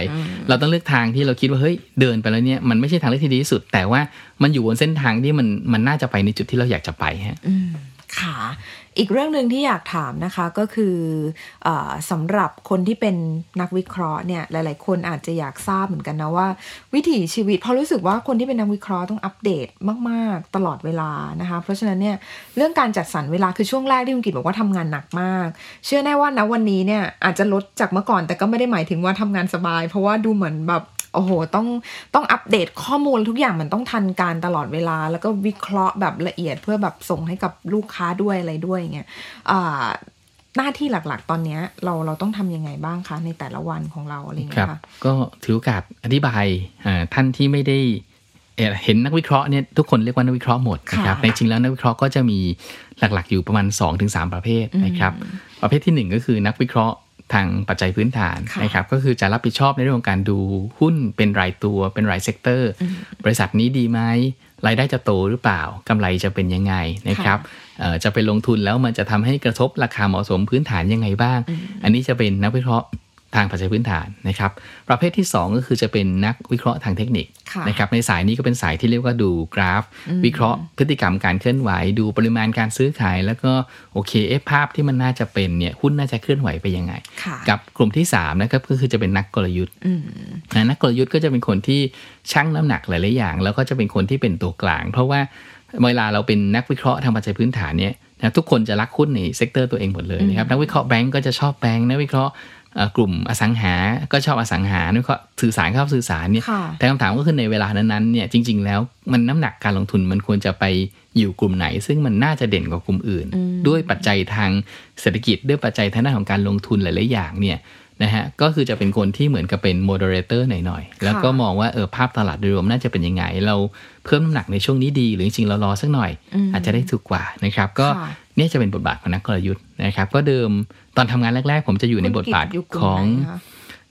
เราต้องเลือกทางที่เราคิดว่าเฮ้ยเดินไปแล้วเนี่ยมันไม่ใช่ทางเลือกที่ดีที่สุด แต่ว่ามันอยู่บนเส้นทางที่มันมันน่าจะไปในจุดที่เราอยากจะไปฮะอืมค่ะ อีกเรื่องหนึ่งที่อยากถามนะคะก็คืออสำหรับคนที่เป็นนักวิเคราะห์เนี่ยหลาย ๆ คนอาจจะอยากทราบเหมือนกันนะว่า วิถีชีวิตเพราะรู้สึกว่าคนที่เป็นนักวิเคราะห์ต้องอัปเดตมาก ๆ ตลอดเวลานะคะ เพราะฉะนั้นเนี่ยเรื่องการจัดสรรเวลาคือช่วงแรกที่คุณกิตบอกว่าทำงานหนักมาก เชื่อแน่ว่านะวันนี้เนี่ยอาจจะลดจากเมื่อก่อนแต่ก็ไม่ได้หมายถึงว่าทำงานสบาย เพราะว่าดูเหมือนแบบ โอ้โห ต้องต้องอัปเดตข้อมูลทุกอย่างมันต้องทันการตลอดเวลา แล้วก็วิเคราะห์แบบละเอียดเพื่อแบบส่งให้กับลูกค้าด้วยอะไรด้วยอย่างเงี้ยอ่าหน้าที่หลักๆ ตอนเนี้ยเราเราต้องทำยังไงบ้างคะ ในแต่ละวันของเราอะไรอย่างคเงี้รับยค่ะก็ถือโอกาสอธิบายอ่าท่านที่ไม่ได้เอ่อเห็นนักวิเคราะห์เนี่ยทุกคนเรียกว่านักวิเคราะห์หมดนะครับค่ะในจริงแล้วนักวิเคราะห์ก็จะมีหลักๆ อยู่ประมาณ 2-3 ประเภทนะครับ ประเภทที่หนึ่งก็คือนักวิเคราะห์ ทางปัจจัยพื้นฐานค่ะนะครับก็คือจะรับผิดชอบในเรื่องของการดูหุ้นเป็นรายตัวเป็นราย sector บริษัทนี้ดีไหมรายได้จะโตหรือเปล่ากำไรจะเป็นยังไงนะครับเอ่อจะไปลงทุนแล้วมันจะทำให้กระทบราคาเหมาะสมพื้นฐานยังไงบ้าง อันนี้จะเป็นนักวิเคราะห์ ทางปัจจัยพื้นฐานนะครับ ประเภทที่ 2 ก็คือจะเป็นนักวิเคราะห์ทางเทคนิคค่ะนะครับในสายนี้ก็เป็นสายที่เรียกว่าดูกราฟ วิเคราะห์พฤติกรรมการเคลื่อนไหว ดูปริมาณการซื้อขาย แล้วก็โอเคเอฟภาพที่มันน่าจะเป็นเนี่ยหุ้นน่าจะเคลื่อนไหวไปยังไงค่ะกับกลุ่มที่3นะครับก็คือจะเป็นนักกลยุทธ์อืมนะนักกลยุทธ์ก็จะเป็นคนที่ชั่งน้ำหนักหลายๆอย่าง แล้วก็จะเป็นคนที่เป็นตัวกลาง เพราะว่าเวลาเราเป็นนักวิเคราะห์ทางปัจจัยพื้นฐานเนี่ยนะทุกคนจะรักหุ้นใน sector ตัวเองหมดเลยนะครับนักวิเคราะห์แบงก์ก็จะชอบแบงก์นักวิเคราะห์เอ่อ กลุ่มอสังหา ก็ชอบอสังหานักวิเคราะห์สื่อสารก็ชอบสื่อสารเนี่ยค่ะแต่คำถามก็คือในเวลานั้นๆเนี่ยจริง ๆ แล้วมันน้ำหนักการลงทุนมันควรจะไปอยู่กลุ่มไหน ซึ่งมันน่าจะเด่นกว่ากลุ่มอื่น ด้วยปัจจัยทางเศรษฐกิจด้วยปัจจัยทางด้านของการลงทุนหลายๆอย่างเนี่ย นะฮะก็คือจะเป็นคนที่เหมือนกับเป็นโมเดเลเตอร์หน่อยๆ แล้วก็มองว่าเออภาพตลาดโดยรวมน่าจะเป็นยังไง เราเพิ่มน้ำหนักในช่วงนี้ดี หรือจริงๆเรารอสักหน่อย อาจจะได้ถูกกว่านะครับ ก็ค่ะเนี่ยจะเป็นบทบาทของนักกลยุทธ์นะครับ ก็เดิมตอนทำงานแรก ๆ ผมจะอยู่ในบทบาทคุณกิตอยู่กลุ่ขมองไหนคะ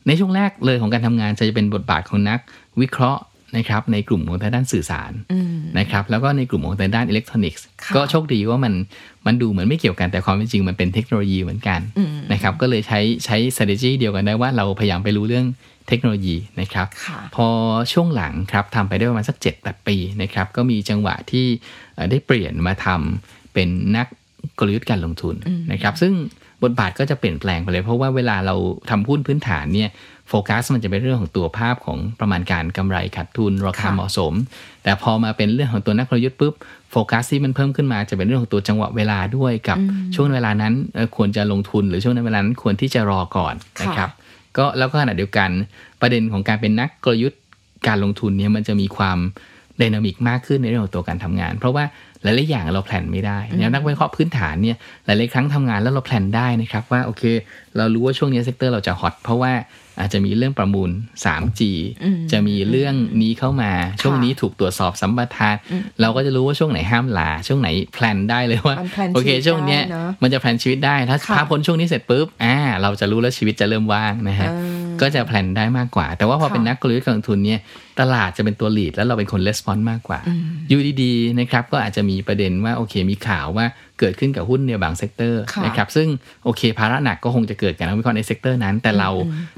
ในช่วงแรกเลยของการทำงานจะเป็นบทบาทของนักวิเคราะห์นะครับในกลุ่มของทางด้านสื่อสารอืมนะครับแล้วก็ในกลุ่มของทางด้านอิเล็กทรอนิกส์ค่ะก็โชคดีว่ามัน มันดูเหมือนไม่เกี่ยวกันแต่ความเป็นจริงมันเป็นเทคโนโลยีเหมือนกันอืมนะครับก็เลยใช้ใช้ strategy เดียวกันได้ว่าเราพยายามไปรู้เรื่องเทคโนโลยีนะครับค่ะพอช่วงหลังครับทำไปได้ประมาณสัก 7 8 ปีนะครับ ก็มีจังหวะที่เอ่อได้เปลี่ยนมาทำเป็นนักกลยุทธ์การลงทุนนะครับ ซึ่งบทบาทก็จะเปลี่ยนแปลงไปเลย เพราะว่าเวลาเราทำหุ้นพื้นฐานเนี่ยโฟกัสมันจะเป็นเรื่องของตัวภาพของประมาณการกำไรขาดทุนราคาค่ะเหมาะสม แต่พอมาเป็นเรื่องของตัวนักกลยุทธ์ปุ๊บ โฟกัสที่มันเพิ่มขึ้นมาจะเป็นเรื่องของตัวจังหวะเวลาด้วยกับช่วงเวลานั้นเอ่อควรจะลงทุนหรือช่วงเวลานั้นควรที่จะรอก่อนนะครับก็แล้วก็ขณะเดียวกันประเด็นของการเป็นนักกลยุทธ์การลงทุนเนี่ยมันจะมีความไดนามิกมากขึ้นในเรื่องของตัวการทำงาน เพราะว่าหลายๆอย่างเราแพลนไม่ได้นะครับนักวิเคราะห์พื้นฐานเนี่ยหลายๆครั้งทำงานแล้วเรา plan ได้นะครับว่าโอเค เรารู้ว่าช่วงนี้ sector เราจะ hot เพราะว่า อาจจะมีเรื่องประมูล 3G อืมจะมีเรื่องนี้เข้ามา ช่วงนี้ถูกตรวจสอบสัมปทาน เราก็จะรู้ว่าช่วงไหนห้ามลา ช่วงไหน plan ได้เลยว่ามัน plan โอเคชีวิตช่วงเนี้ยได้เนอะมันจะ plan ชีวิตได้ถ้าค่ะถ้าพ้นช่วงนี้เสร็จปุ๊บอ่าเราจะรู้แล้วชีวิตจะเริ่มว่างนะฮะเออ ก็จะ plan ได้มากกว่า แต่ว่าพอค่ะเป็นนักกลยุทธ์การลงทุนเนี่ยตลาดจะเป็นตัว lead แล้วเราเป็นคน response มากกว่าอยู่ดีๆนะครับก็อาจจะมีประเด็นว่าโอเคมีข่าวว่าเกิดขึ้นกับหุ้นในบาง sector ค่ะนะครับซึ่งโอเคภาระหนักก็คงจะเกิดกับนักวิเคราะห์ใน sector นั้น แต่เรา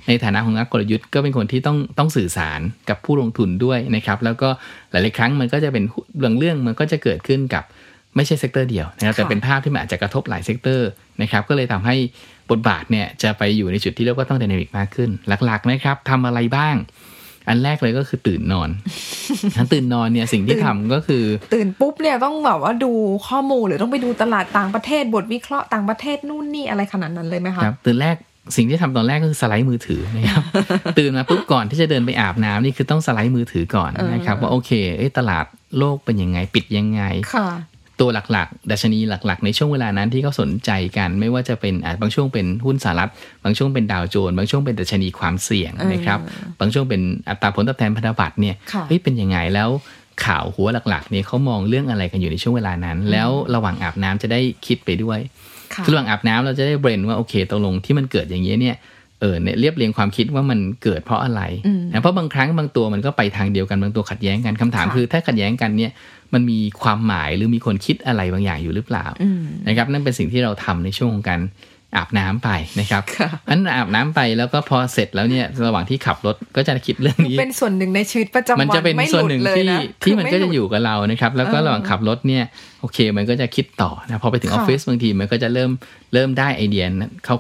ในฐานะของนักกลยุทธ์ก็เป็นคนที่ต้องต้องสื่อสารกับผู้ลงทุนด้วยนะครับแล้วก็หลายๆครั้งมันก็จะเป็นเรื่องเรื่องมันก็จะเกิดขึ้นกับไม่ใช่ sector เดียวนะครับแต่ค่ะเป็นภาพที่มันอาจจะกระทบหลาย sector นะครับก็เลยทำให้ บทบาทเนี่ยจะไปอยู่ในจุดที่เรียกว่าต้อง dynamic มากขึ้น หลักๆนะครับทำอะไรบ้าง อันแรกเลยก็คือตื่นนอนทั้งตื่นนอนเนี่ยสิ่งที่ทำก็คือ ตื่นปุ๊บเนี่ยต้องแบบว่าดูข้อมูลหรือต้องไปดูตลาดต่างประเทศบทวิเคราะห์ต่างประเทศนู่นนี่อะไรขนาดนั้นเลยไหมคะครับตื่นแรกสิ่งที่ทำตอนแรกก็คือสไลด์มือถือนะครับตื่นมาปุ๊บก่อนที่จะเดินไปอาบน้ำนี่คือต้องสไลด์มือถือก่อนนะครับว่าโอเคเอ้ตลาดโลกเป็นยังไงปิดยังไงค่ะ ตัวหลักๆ ดัชนีหลักๆ ในช่วงเวลานั้นที่เขาสนใจกัน ไม่ว่าจะเป็นอะบางช่วงเป็นหุ้นสหรัฐ บางช่วงเป็นดาวโจนส์บางช่วงเป็นดัชนีความเสี่ยงนะครับ บางช่วงเป็นอัตราผลตอบแทนพันธบัตรเนี่ยค่ะเฮ้ยเป็นยังไงแล้วข่าวหัวหลักๆเนี่ยเขามองเรื่องอะไรกันอยู่ในช่วงเวลานั้น แล้วระหว่างอาบน้ำจะได้คิดไปด้วยค่ะคือระหว่างอาบน้ำเราจะได้เบรนว่าโอเคตกลงที่มันเกิดอย่างนี้ยเนี่ย เออเนี่ยเรียบเรียงความคิดว่ามันเกิดเพราะอะไรนะเพราะบางครั้งบางตัวมันก็ไปทางเดียวกันบางตัวขัดแย้งกันคำถามค่ะคือ ถ้าขัดแย้งกันเนี่ยมันมีความหมายหรือมีคนคิดอะไรบางอย่างอยู่หรือเปล่าอืมนะครับนั่นเป็นสิ่งที่เราทำในช่วงของการอาบน้ำไปนะครับค่ะอันอาบน้ำไปแล้วก็พอเสร็จแล้วเนี่ยระหว่างที่ขับรถก็จะคิดเรื่องนี้เป็นส่วนหนึ่งในชีวิตประจำวันมันจะเป็นไม่ส่วนหนึ่งลุดเลยที่นะที่มันก็คืจะไหลุดอยู่กับเรานะครับ แล้วก็เออระหว่างขับรถเนี่ยโอเค มันก็จะคิดต่อนะพอไปถึงอค่ะอฟฟิศบางทีมันก็จะเริ่มเริ่มได้ไอเดีย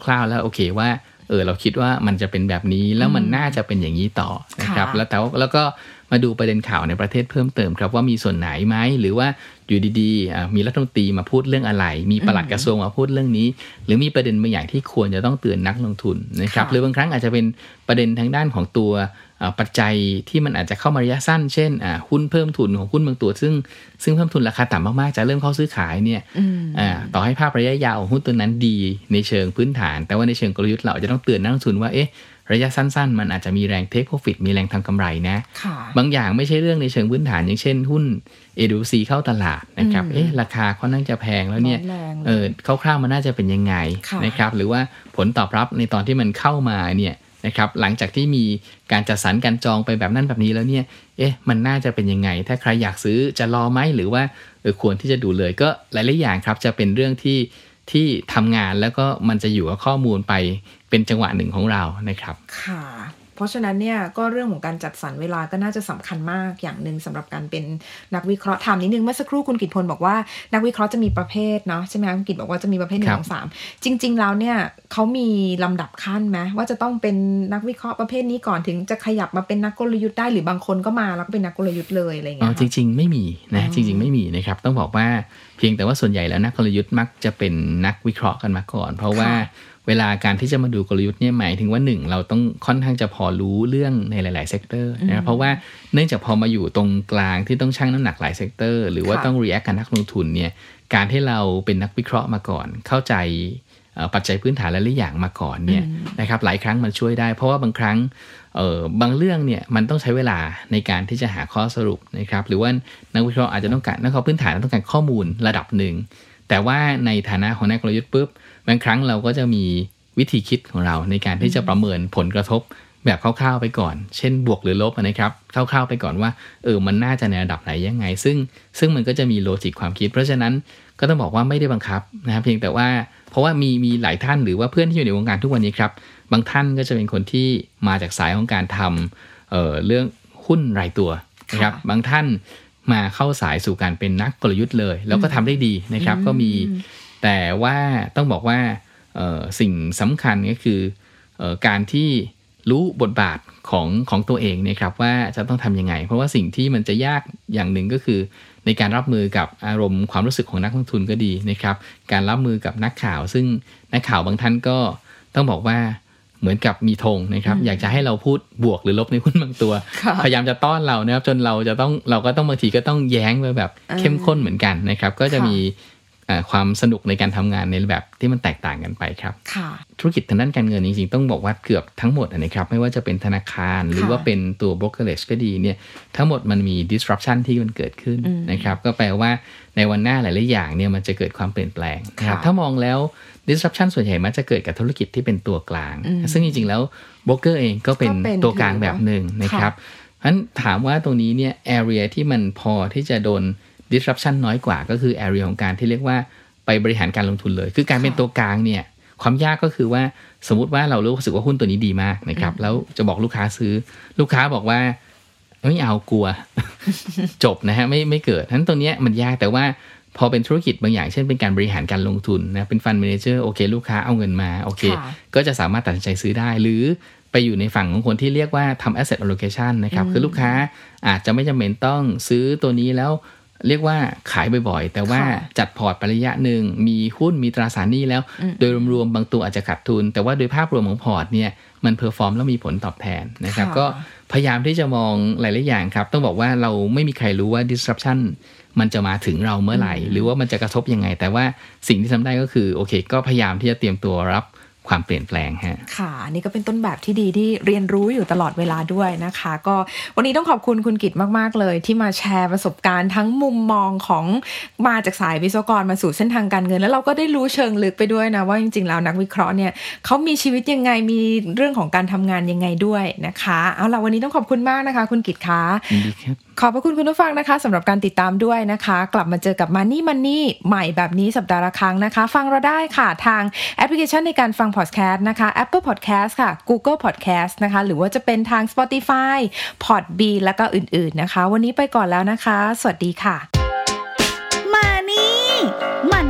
คร่าวๆ แล้วโอเคว่า เออเราคิดว่ามันจะเป็นแบบนี้แล้วมันน่าจะเป็นอย่างนี้ต่อนะครับค่ะแล้วแต่ว่าแล้วก็มาดูประเด็นข่าวในประเทศเพิ่มเติมครับว่ามีส่วนไหนไหมหรือว่าอยู่ดีๆอะมีรัฐมนตรีมาพูดเรื่องอะไร มีปลัดกระทรวงมาพูดเรื่องนี้ หรือมีประเด็นบางอย่างที่ควรจะต้องเตือนนักลงทุนนะครับค่ะหรือบางครั้งอาจจะเป็นประเด็นทางด้านของตัวอ่า ปัจจัยที่มันอาจจะเข้ามาระยะสั้น เช่นอ่าหุ้นเพิ่มทุนของหุ้นบางตัว ซึ่งซึ่งเพิ่มทุนราคาต่ำมากๆ จะเริ่มเข้าซื้อขายเนี่ยอืมอ่าต่อให้ภาพระยะยาวของหุ้นตัวนั้นดีในเชิงพื้นฐาน แต่ว่าในเชิงกลยุทธ์เราอาจจะต้องเตือนนักลงทุนว่าเอ๊ะระยะสั้น ๆ มันอาจจะมีแรงเทคโปรฟิตมีแรงทำกำไรนะค่ะบางอย่างไม่ใช่เรื่องในเชิงพื้นฐาน อย่างเช่นหุ้น AWC เข้าตลาดนะครับอืมเอ๊ะราคาค่อนข้างจะแพงแล้วเนี่ยร้อนแรงเลยเออคร่าวๆมันน่าจะเป็นยังไงค่ะนะครับหรือว่าผลตอบรับในตอนที่มันเข้ามาเนี่ย นะครับหลังจากที่มีการจัดสรรการจองไปแบบนั้นแบบนี้แล้วเนี่ยเอ๊ะมันน่าจะเป็นยังไง ถ้าใครอยากซื้อจะรอไหมหรือว่าเออควรที่จะดูเลยก็หลายๆอย่างครับจะเป็นเรื่องที่ที่ทำงานแล้วก็มันจะอยู่กับข้อมูลไปเป็นจังหวะหนึ่งของเรานะครับ ค่ะ เพราะฉะนั้นเนี่ยก็เรื่องของการจัดสรรเวลาก็น่าจะสำคัญมากอย่างหนึ่งสำหรับการเป็นนักวิเคราะห์ถามนิดนึงเมื่อสักครู่คุณกิตพลบอกว่านักวิเคราะห์จะมีประเภทเนาะใช่ไหมคะคุณกิตบอกว่าจะมีประเภทหนึ่ครังบสองสามจริง ๆ แล้วเนี่ยเขามีลำดับขั้นไหมว่าจะต้องเป็นนักวิเคราะห์ประเภทนี้ก่อนถึงจะขยับมาเป็นนักกลยุทธ์ได้หรือบางคนก็มาแล้วก็เป็นนักกลยุทธ์เลยอะไรอย่างอ๋เงี้อยจริง ๆ ไม่มีนะจริง ๆ ไม่มีนะครับต้องบอกว่าเพียงแต่ว่าส่วนใหญ่แล้วนักกลยุทธ์มักจะเป็นนักวิเคราะห์กันมาก่อน เพราะว่า เวลาการที่จะมาดูกลยุทธ์เนี่ยหมายถึงว่าหนึ่งเราต้องค่อนข้างจะพอรู้เรื่องในหลาย ๆ sector นะครับเพราะว่าเนื่องจากพอมาอยู่ตรงกลางที่ต้องชั่งน้ำหนักหลาย sector หรือว่าค่ะต้อง react กับนักลงทุนเนี่ยการที่เราเป็นนักวิเคราะห์มาก่อน เข้าใจเอ่อปัจจัยพื้นฐานหลายๆอย่างมาก่อนเนี่ยนะครับหลายครั้งมันช่วยได้ เพราะว่าบางครั้งเออบางเรื่องเนี่ยมันต้องใช้เวลาในการที่จะหาข้อสรุปนะครับหรือว่านักวิเคราะห์อาจจะต้องการนักวิเคราะห์พื้นฐานต้องการข้อมูลระดับหนึ่งแต่ว่าในฐานะของนักกลยุทธ์ปุ๊บ บางครั้งเราก็จะมีวิธีคิดของเราในการที่จะประเมินผลกระทบแบบคร่าวๆไปก่อน เช่นบวกหรือลบนะครับคร่าวๆไปก่อนว่าเออมันน่าจะในระดับไหนยังไง ซึ่งซึ่งมันก็จะมีโลจิกความคิด เพราะฉะนั้นก็ต้องบอกว่าไม่ได้บังคับนะครับเพียงแต่ว่าเพราะว่ามีมีหลายท่านหรือว่าเพื่อนที่อยู่ในวงการทุกวันนี้ครับบางท่านก็จะเป็นคนที่มาจากสายของการทำเอ่อเรื่องหุ้นรายตัวนะครับค่ะบางท่านมาเข้าสายสู่การเป็นนักกลยุทธ์เลย แล้วก็ทำได้ดีนะครับ ก็มี แต่ว่าต้องบอกว่าเอ่อสิ่งสำคัญก็คือเอ่อการที่รู้บทบาทของของตัวเองเนะครับว่าจะต้องทำยังไง เพราะว่าสิ่งที่มันจะยากอย่างหนึ่งก็คือ ในการรับมือกับอารมณ์ความรู้สึกของนักลงทุนก็ดีนะครับ การรับมือกับนักข่าว ซึ่งนักข่าวบางท่านก็ต้องบอกว่าเหมือนกับมีธงนะครับ อยากจะให้เราพูดบวกหรือลบในหุ้นบางตัวค่ะพยายามจะต้อนเรานะครับจนเราจะต้องเราก็ต้องบางทีก็ต้องแย้งไปแบบเข้มข้นเหมือนกันนะครับ ก็จะค่ะมีเอ่อ ความสนุกในการทำงานในแบบที่มันแตกต่างกันไปครับค่ะธุรกิจทางด้านการเงินจริงๆต้องบอกว่าเกือบทั้งหมดนะครับไม่ว่าจะเป็นธนาคารหรือว่าเป็นตัว brokerage ก็ดีเนี่ยทั้งหมดมันมี disruption ที่มันเกิดขึ้นนะครับก็แปลว่าในวันหน้าหลายๆอย่างเนี่ยมันจะเกิดความเปลี่ยนแปลงนะครับค่ะถ้ามองแล้ว disruption ส่วนใหญ่มักจะเกิดกับธุรกิจที่เป็นตัวกลาง ซึ่งจริงๆแล้ว broker เองก็เป็นก็เป็นตัวกลางแบบหนึ่งนะครับเพราะฉะนั้นถามว่าตรงนี้เนี่ย area ที่มันพอที่จะโดน disruption น้อยกว่าก็คือ area ของการที่เรียกว่าไปบริหารการลงทุนเลย คือการเป็นค่ะตัวกลางเนี่ยความยากก็คือว่าสมมติว่าเรารู้สึกว่าหุ้นตัวนี้ดีมากนะครับแล้วจะบอกลูกค้าซื้อ ลูกค้าบอกว่าไม่เอากลัว จบนะฮะไม่ไม่เกิดฉะนั้นตรงเนี้ยมันยากแต่ว่าพอเป็นธุรกิจบางอย่างเช่นเป็นการบริหารการลงทุนนะเป็นฟัน d ม a นเจอร์โอเค ลูกค้าเอาเงินมาโอเคค่ะก็จะสามารถตัดสินใจซื้อได้ หรือไปอยู่ในฝั่งของคนที่เรียกว่าทำ asset allocation นะครับ คือลูกค้าอาจจะไม่จำเป็นต้องซื้อตัวนี้แล้ว เรียกว่าขายบ่อยๆ แต่ว่าค่ะจัดพอร์ตไประยะหนึ่งมีหุ้นมีตราสารหนี้แล้ว โดยรวมๆบางตัวอาจจะขาดทุน แต่ว่าโดยภาพรวมของพอร์ตเนี่ยมัน perform แล้วมีผลตอบแทนนะครับค่ะก็พยายามที่จะมองหลายๆอย่างครับ ต้องบอกว่าเราไม่มีใครรู้ว่า disruption มันจะมาถึงเราเมื่อไหร่ หรือว่ามันจะกระทบยังไง แต่ว่าสิ่งที่ทำได้ก็คือโอเค ก็พยายามที่จะเตรียมตัวรับ ความเปลี่ยนแปลงฮะค่ะอันนี่ก็เป็นต้นแบบที่ดีที่เรียนรู้อยู่ตลอดเวลาด้วยนะคะ ก็วันนี้ต้องขอบคุณคุณกิตมาก ๆ เลย ที่มาแชร์ประสบการณ์ทั้งมุมมองของมาจากสายวิศวกรมาสู่เส้นทางการเงิน แล้วเราก็ได้รู้เชิงลึกไปด้วยนะว่าจริง ๆ แล้วนักวิเคราะห์เนี่ยเขามีชีวิตยังไงมีเรื่องของการทำงานยังไงด้วยนะคะเอาล่ะวันนี้ต้องขอบคุณมากนะคะ คุณกิตคะยินดีครับขอบพระคุณคุณผู้ฟังนะคะสำหรับการติดตามด้วยนะคะ กลับมาเจอกับ Money Money ใหม่แบบนี้สัปดาห์ละครั้งนะคะ ฟังเราได้ค่ะทางแอปพลิเคชันในการฟังพอดแคสต์นะคะ Apple Podcast ค่ะ Google Podcast นะคะ หรือว่าจะเป็นทาง Spotify Podbean แล้วก็อื่นๆนะคะ วันนี้ไปก่อนแล้วนะคะ สวัสดีค่ะ มานี่มา